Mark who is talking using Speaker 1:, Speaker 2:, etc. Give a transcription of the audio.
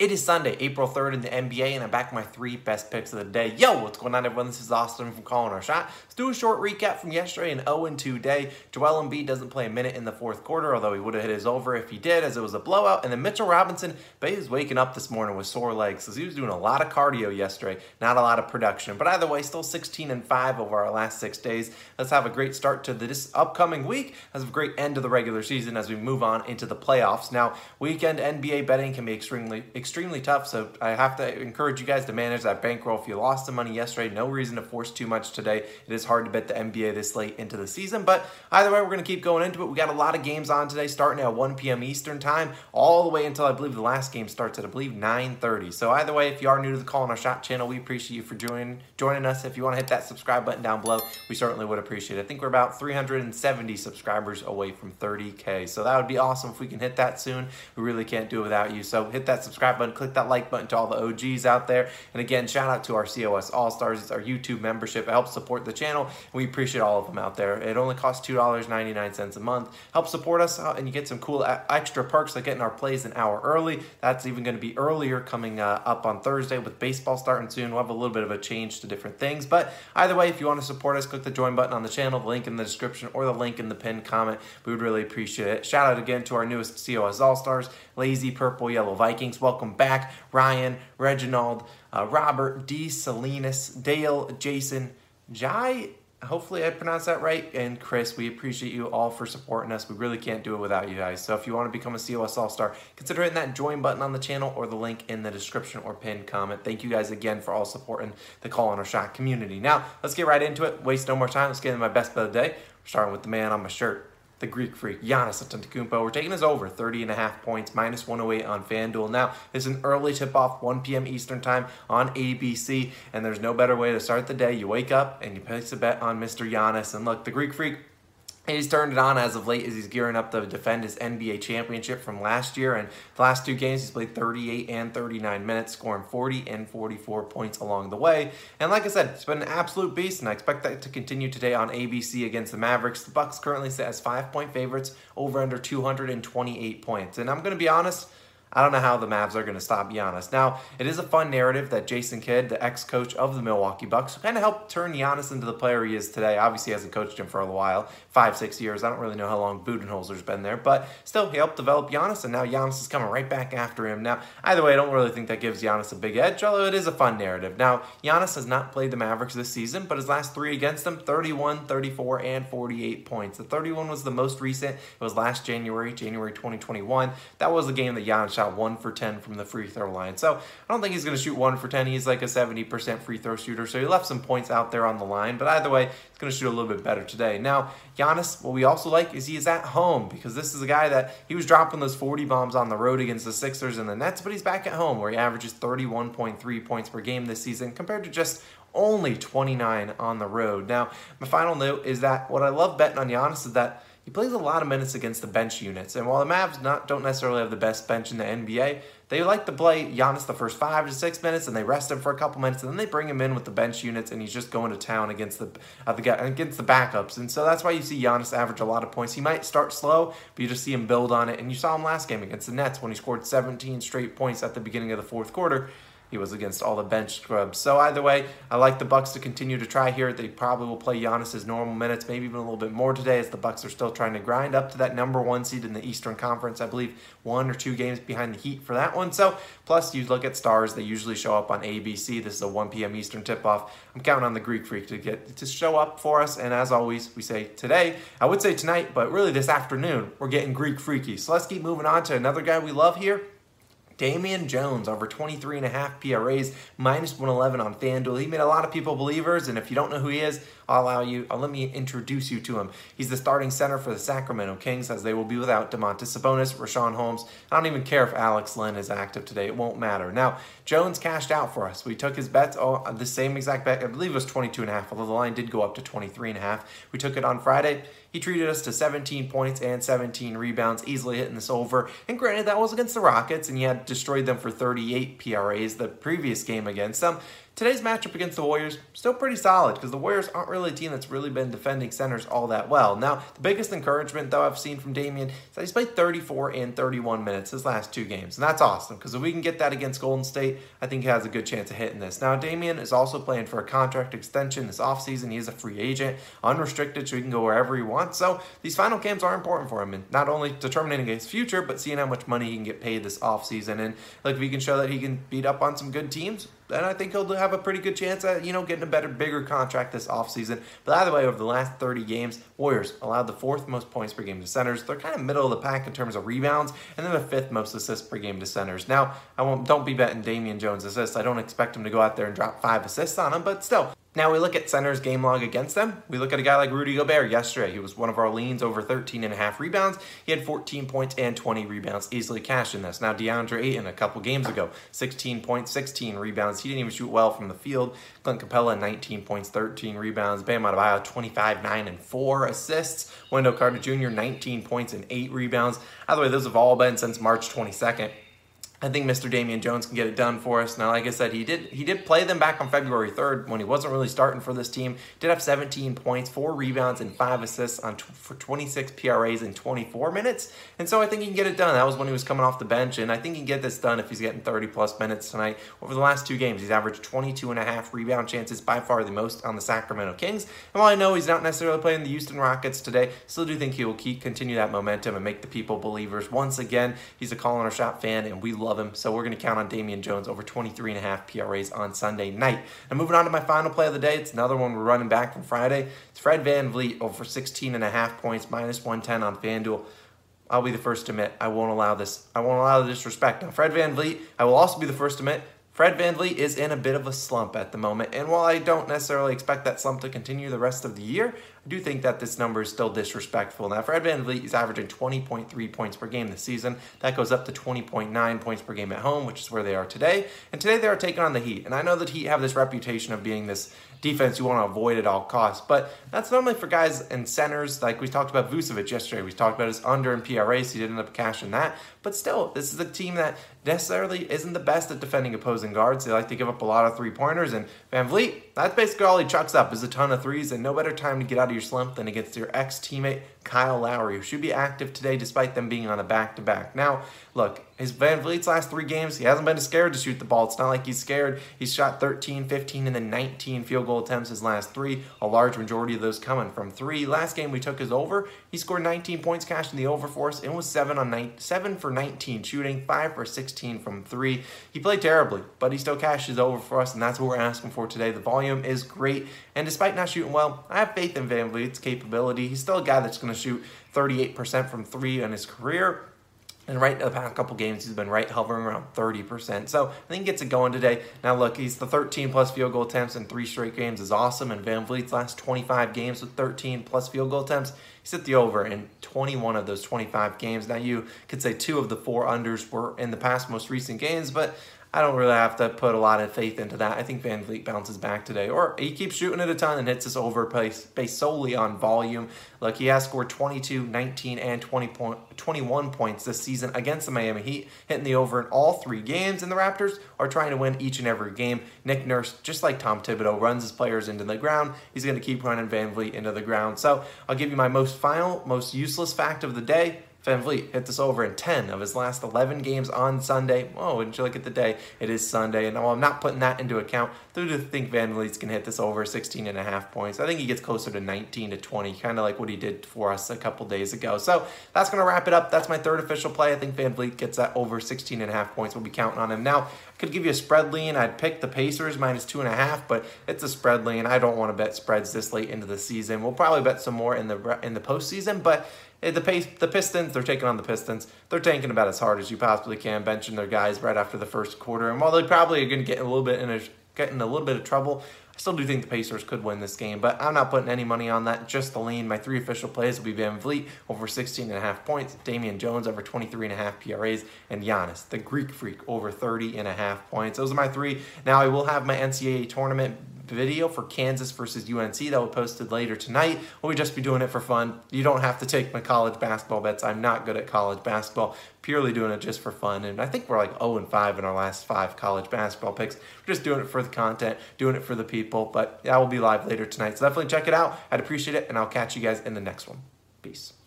Speaker 1: It is Sunday, April 3rd in the NBA, and I'm back with my three best picks of the day. Yo, what's going on, everyone? This is Austin from Calling Our Shot. Let's do a short recap from yesterday, an 0-2 day. Joel Embiid doesn't play a minute in the fourth quarter, although he would have hit his over if he did, as it was a blowout. And then Mitchell Robinson, but he was waking up this morning with sore legs, because he was doing a lot of cardio yesterday, not a lot of production. But either way, still 16 and 5 over our last six days. Let's have a great start to this upcoming week, as a great end of the regular season as we move on into the playoffs. Now, weekend NBA betting can be extremely, extremely tough, so I have to encourage you guys to manage that bankroll. If you lost some money yesterday, no reason to force too much today. It is hard to bet the NBA this late into the season, but either way, we're going to keep going into it. We got a lot of games on today, starting at 1 p.m. Eastern time, all the way until I believe the last game starts at I believe 9:30. So either way, if you are new to the Calling Our Shot channel, we appreciate you for joining joining us. If you want to hit that subscribe button down below, we certainly would appreciate it. I think we're about 370 subscribers away from 30k, so that would be awesome if we can hit that soon. We really can't do it without you. So hit that subscribe button, click that like button to all the OGs out there. And again, shout out to our COS All Stars. It's our YouTube membership. It helps support the channel. And we appreciate all of them out there. It only costs $2.99 a month. Help support us, uh, and you get some cool extra perks like getting our plays an hour early. That's even going to be earlier coming uh, up on Thursday with baseball starting soon. We'll have a little bit of a change to different things. But either way, if you want to support us, click the join button on the channel, the link in the description, or the link in the pinned comment. We would really appreciate it. Shout out again to our newest COS All Stars, Lazy Purple Yellow Vikings. Welcome back, Ryan, Reginald, uh, Robert, D. Salinas, Dale, Jason, Jai. Hopefully, I pronounced that right. And Chris, we appreciate you all for supporting us. We really can't do it without you guys. So, if you want to become a COS All Star, consider hitting that join button on the channel or the link in the description or pinned comment. Thank you guys again for all supporting the Call on Our Shot community. Now, let's get right into it. Waste no more time. Let's get into my best bet of the day. We're starting with the man on my shirt the Greek freak, Giannis Antetokounmpo. We're taking his over 30 and a half points, minus 108 on FanDuel. Now, it's an early tip-off, 1 p.m. Eastern time on ABC, and there's no better way to start the day. You wake up and you place a bet on Mr. Giannis. And look, the Greek freak He's turned it on as of late as he's gearing up to defend his NBA championship from last year. And the last two games, he's played 38 and 39 minutes, scoring 40 and 44 points along the way. And like I said, it's been an absolute beast, and I expect that to continue today on ABC against the Mavericks. The Bucks currently sit as five point favorites, over under 228 points. And I'm going to be honest. I don't know how the Mavs are going to stop Giannis. Now, it is a fun narrative that Jason Kidd, the ex-coach of the Milwaukee Bucks, kind of helped turn Giannis into the player he is today. Obviously, he hasn't coached him for a while, five, six years. I don't really know how long Budenholzer's been there, but still, he helped develop Giannis, and now Giannis is coming right back after him. Now, either way, I don't really think that gives Giannis a big edge, although it is a fun narrative. Now, Giannis has not played the Mavericks this season, but his last three against them, 31, 34, and 48 points. The 31 was the most recent. It was last January, January 2021. That was the game that Giannis shot one for 10 from the free throw line. So I don't think he's going to shoot one for 10. He's like a 70% free throw shooter. So he left some points out there on the line. But either way, he's going to shoot a little bit better today. Now, Giannis, what we also like is he is at home because this is a guy that he was dropping those 40 bombs on the road against the Sixers and the Nets, but he's back at home where he averages 31.3 points per game this season compared to just only 29 on the road. Now, my final note is that what I love betting on Giannis is that he plays a lot of minutes against the bench units. And while the Mavs not don't necessarily have the best bench in the NBA, they like to play Giannis the first five to six minutes, and they rest him for a couple minutes, and then they bring him in with the bench units, and he's just going to town against the uh, against the backups. And so that's why you see Giannis average a lot of points. He might start slow, but you just see him build on it. And you saw him last game against the Nets when he scored 17 straight points at the beginning of the fourth quarter he was against all the bench scrubs. So either way, I like the Bucks to continue to try here. They probably will play Giannis's normal minutes, maybe even a little bit more today, as the Bucks are still trying to grind up to that number one seed in the Eastern Conference. I believe one or two games behind the Heat for that one. So plus, you look at stars; they usually show up on ABC. This is a 1 p.m. Eastern tip-off. I'm counting on the Greek Freak to get to show up for us. And as always, we say today. I would say tonight, but really this afternoon, we're getting Greek Freaky. So let's keep moving on to another guy we love here. Damian Jones over 23 and a half PRAs, minus 111 on FanDuel. He made a lot of people believers, and if you don't know who he is, I'll allow you. I'll let me introduce you to him. He's the starting center for the Sacramento Kings, as they will be without Domantas Sabonis, Richaun Holmes. I don't even care if Alex Len is active today; it won't matter. Now, Jones cashed out for us. We took his bets, oh, the same exact bet. I believe it was 22 and a half, although the line did go up to 23 and a half. We took it on Friday. He treated us to 17 points and 17 rebounds, easily hitting this over. And granted, that was against the Rockets, and he had destroyed them for 38 PRAs the previous game against them. Today's matchup against the Warriors, still pretty solid because the Warriors aren't really a team that's really been defending centers all that well. Now, the biggest encouragement, though, I've seen from Damian is that he's played 34 and 31 minutes his last two games. And that's awesome because if we can get that against Golden State, I think he has a good chance of hitting this. Now, Damian is also playing for a contract extension this offseason. He is a free agent, unrestricted, so he can go wherever he wants. So these final games are important for him, and not only determining his future, but seeing how much money he can get paid this offseason. And like if he can show that he can beat up on some good teams, then I think he'll have a pretty good chance at, you know, getting a better, bigger contract this offseason. But either way, over the last 30 games, Warriors allowed the fourth most points per game to centers. They're kind of middle of the pack in terms of rebounds, and then the fifth most assists per game to centers. Now, I won't don't be betting Damian Jones assists. I don't expect him to go out there and drop five assists on him, but still, now we look at center's game log against them. We look at a guy like Rudy Gobert yesterday. He was one of our leans over 13 and a half rebounds. He had 14 points and 20 rebounds, easily cashed in this. Now DeAndre Ayton a couple games ago, 16 points, 16 rebounds. He didn't even shoot well from the field. Clint Capela, 19 points, 13 rebounds. Bam Adebayo 25, 9 and 4 assists. Wendell Carter Jr. 19 points and 8 rebounds. By the way, those have all been since March 22nd. I think Mr. Damian Jones can get it done for us. Now, like I said, he did he did play them back on February 3rd when he wasn't really starting for this team. Did have 17 points, four rebounds, and five assists on t- for 26 PRAs in 24 minutes. And so I think he can get it done. That was when he was coming off the bench, and I think he can get this done if he's getting 30 plus minutes tonight. Over the last two games, he's averaged 22 and a half rebound chances, by far the most on the Sacramento Kings. And while I know he's not necessarily playing the Houston Rockets today, still do think he will keep continue that momentum and make the people believers. Once again, he's a calling our shot fan, and we love him. So we're going to count on Damian Jones over 23 and a half PRAs on Sunday night. And moving on to my final play of the day, it's another one we're running back from Friday. It's Fred VanVleet over 16 and a half points, minus 110 on FanDuel. I'll be the first to admit I won't allow this. I won't allow the disrespect. Now, Fred VanVleet, I will also be the first to admit Fred VanVleet is in a bit of a slump at the moment, and while I don't necessarily expect that slump to continue the rest of the year, I do think that this number is still disrespectful. Now, Fred VanVleet is averaging 20.3 points per game this season. That goes up to 20.9 points per game at home, which is where they are today. And today they are taking on the Heat. And I know that Heat have this reputation of being this defense you want to avoid at all costs. But that's normally for guys and centers. Like we talked about Vucevic yesterday. We talked about his under and PRAs. He did end up cashing that. But still, this is a team that necessarily isn't the best at defending opposing guards. They like to give up a lot of three pointers. And VanVleet, that's basically all he chucks up is a ton of threes. And no better time to get out of your slump than against your ex teammate Kyle Lowry, who should be active today despite them being on a back to back. Now, look, his VanVleet's last three games, he hasn't been scared to shoot the ball. It's not like he's scared. He's shot 13, 15, and then 19 field goal attempts his last three, a large majority of those coming from three. Last game we took his over. He scored 19 points, cashed in the over for us, and was 7 on nine, 7 for 19 shooting, 5 for 16 from three. He played terribly, but he still cashes over for us, and that's what we're asking for today. The volume is great, and despite not shooting well, I have faith in VanVleet's capability. He's still a guy that's going to shoot 38% from three in his career. And right in the past couple games, he's been right hovering around 30%. So I think he gets it going today. Now, look, he's the 13 plus field goal attempts in three straight games is awesome. And VanVleet's last 25 games with 13 plus field goal attempts, he's hit the over in 21 of those 25 games. Now, you could say two of the four unders were in the past most recent games, but I don't really have to put a lot of faith into that. I think VanVleet bounces back today, or he keeps shooting it a ton and hits this over based, solely on volume. Look, he has scored 22, 19, and 20 point, 21 points this season against the Miami Heat, hitting the over in all three games. And the Raptors are trying to win each and every game. Nick Nurse, just like Tom Thibodeau, runs his players into the ground. He's going to keep running VanVleet into the ground. So I'll give you my most final, most useless fact of the day. VanVleet hit this over in 10 of his last 11 games on Sunday. Oh, wouldn't you look at the day? It is Sunday. And I'm not putting that into account, I do think VanVleet's going to hit this over 16 and a half points. I think he gets closer to 19 to 20, kind of like what he did for us a couple days ago. So that's going to wrap it up. That's my third official play. I think VanVleet gets that over 16 and a half points. We'll be counting on him. Now, I could give you a spread lean. I'd pick the Pacers minus two and a half, but it's a spread lean. I don't want to bet spreads this late into the season. We'll probably bet some more in the in the postseason, but Eh, the pace, the Pistons, they're taking on the Pistons. They're tanking about as hard as you possibly can, benching their guys right after the first quarter. And while they probably are going to get a little bit in a getting a little bit of trouble, I still do think the Pacers could win this game. But I'm not putting any money on that. Just the lean. My three official plays will be VanVleet over 16 and a half points, Damian Jones over 23 and a half PRAs, and Giannis, the Greek freak, over 30 and a half points. Those are my three. Now I will have my NCAA tournament video for Kansas versus UNC that will be posted later tonight. We'll just be doing it for fun. You don't have to take my college basketball bets. I'm not good at college basketball. Purely doing it just for fun. And I think we're like 0 and 5 in our last five college basketball picks. We're just doing it for the content, doing it for the people. But that will be live later tonight. So definitely check it out. I'd appreciate it, and I'll catch you guys in the next one. Peace.